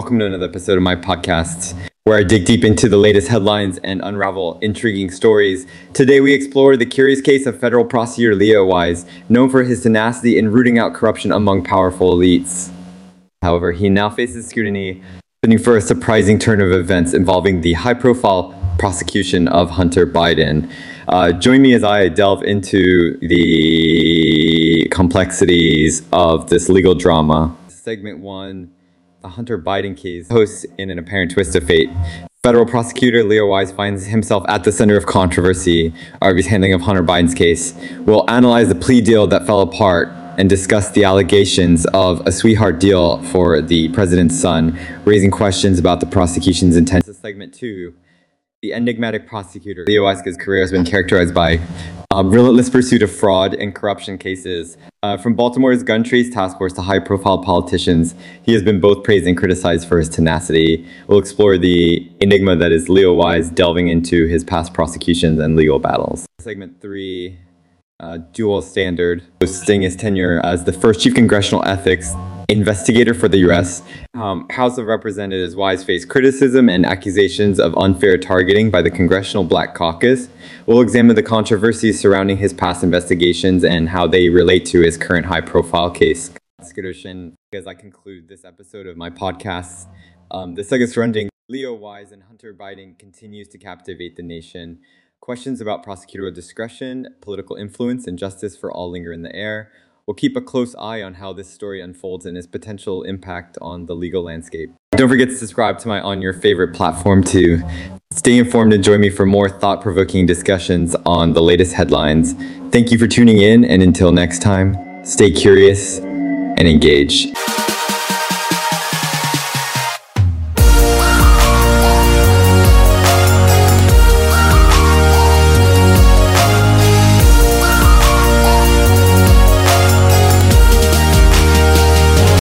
welcome to another episode of my podcast where I dig deep into the latest headlines and unravel intriguing stories. Today, we explore the curious case of federal prosecutor Leo Wise, known for his tenacity in rooting out corruption among powerful elites. However, he now faces scrutiny, spinning for a surprising turn of events involving the high profile prosecution of Hunter Biden. Uh, join me as I delve into the complexities of this legal drama. Segment one the Hunter Biden case hosts in an apparent twist of fate. Federal prosecutor Leo Wise finds himself at the center of controversy over his handling of Hunter Biden's case. We'll analyze the plea deal that fell apart and discuss the allegations of a sweetheart deal for the president's son, raising questions about the prosecution's intent. Segment two the enigmatic prosecutor. Leo Wise's career has been characterized by um, relentless pursuit of fraud and corruption cases. Uh, from Baltimore's gun task force to high profile politicians, he has been both praised and criticized for his tenacity. We'll explore the enigma that is Leo Wise, delving into his past prosecutions and legal battles. Segment three uh, dual standard, boasting his tenure as the first chief congressional ethics investigator for the U.S. Um, House of Representatives Wise faced criticism and accusations of unfair targeting by the Congressional Black Caucus. We'll examine the controversies surrounding his past investigations and how they relate to his current high-profile case. As I conclude this episode of my podcast, um, the saga surrounding Leo Wise and Hunter Biden continues to captivate the nation. Questions about prosecutorial discretion, political influence, and justice for all linger in the air. We'll keep a close eye on how this story unfolds and its potential impact on the legal landscape. Don't forget to subscribe to my on your favorite platform to stay informed and join me for more thought provoking discussions on the latest headlines. Thank you for tuning in, and until next time, stay curious and engage.